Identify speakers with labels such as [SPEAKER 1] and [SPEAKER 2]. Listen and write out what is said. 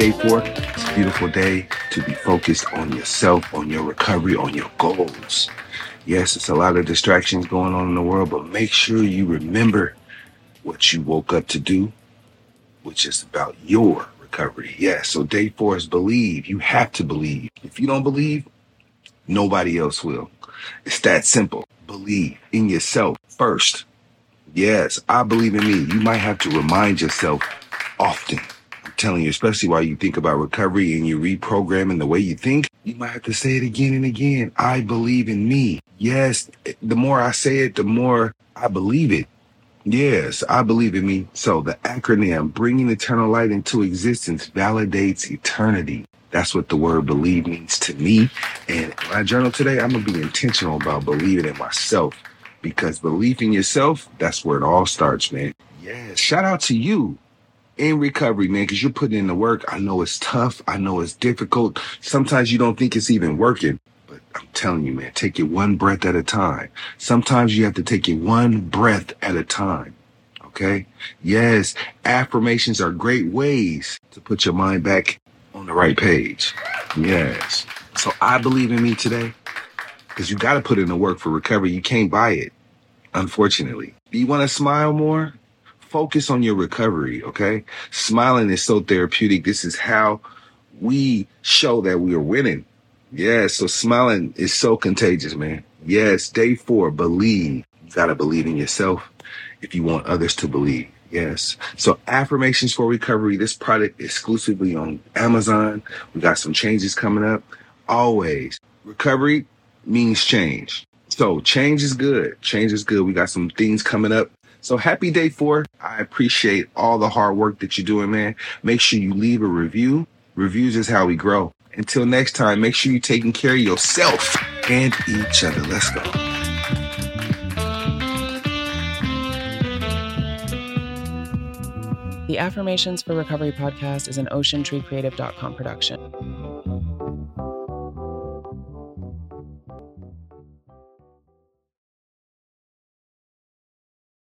[SPEAKER 1] Day four, it's a beautiful day to be focused on yourself, on your recovery, on your goals. Yes, it's a lot of distractions going on in the world, but make sure you remember what you woke up to do, which is about your recovery. Yes, so day four is believe. You have to believe. If you don't believe, nobody else will. It's that simple. Believe in yourself first. Yes, I believe in me. You might have to remind yourself often telling you, especially while you think about recovery and you reprogramming the way you think, you might have to say it again and again. I believe in me. Yes, the more I say it, the more I believe it. Yes, I believe in me. So the acronym bringing eternal light into existence validates eternity. That's what the word believe means to me. And I journal today, I'm going to be intentional about believing in myself because belief in yourself, that's where it all starts, man. Yes. Shout out to you in recovery, man, because you're putting in the work. I know it's tough. I know it's difficult. Sometimes you don't think it's even working. But I'm telling you, man, take it one breath at a time. Sometimes you have to take it one breath at a time. Okay. Yes. Affirmations are great ways to put your mind back on the right page. Yes. So I believe in me today because you got to put in the work for recovery. You can't buy it, unfortunately. Do you want to smile more? Focus on your recovery. Okay. Smiling is so therapeutic. This is how we show that we are winning. Yeah. So smiling is so contagious, man. Yes. Day four, believe. You got to believe in yourself if you want others to believe. Yes. So affirmations for recovery. This product exclusively on Amazon. We got some changes coming up. Always recovery means change. So change is good. Change is good. We got some things coming up so happy day four. I appreciate all the hard work that you're doing, man. Make sure you leave a review. Reviews is how we grow. Until next time, make sure you're taking care of yourself and each other. Let's go.
[SPEAKER 2] The Affirmations for Recovery podcast is an OceanTreeCreative.com production.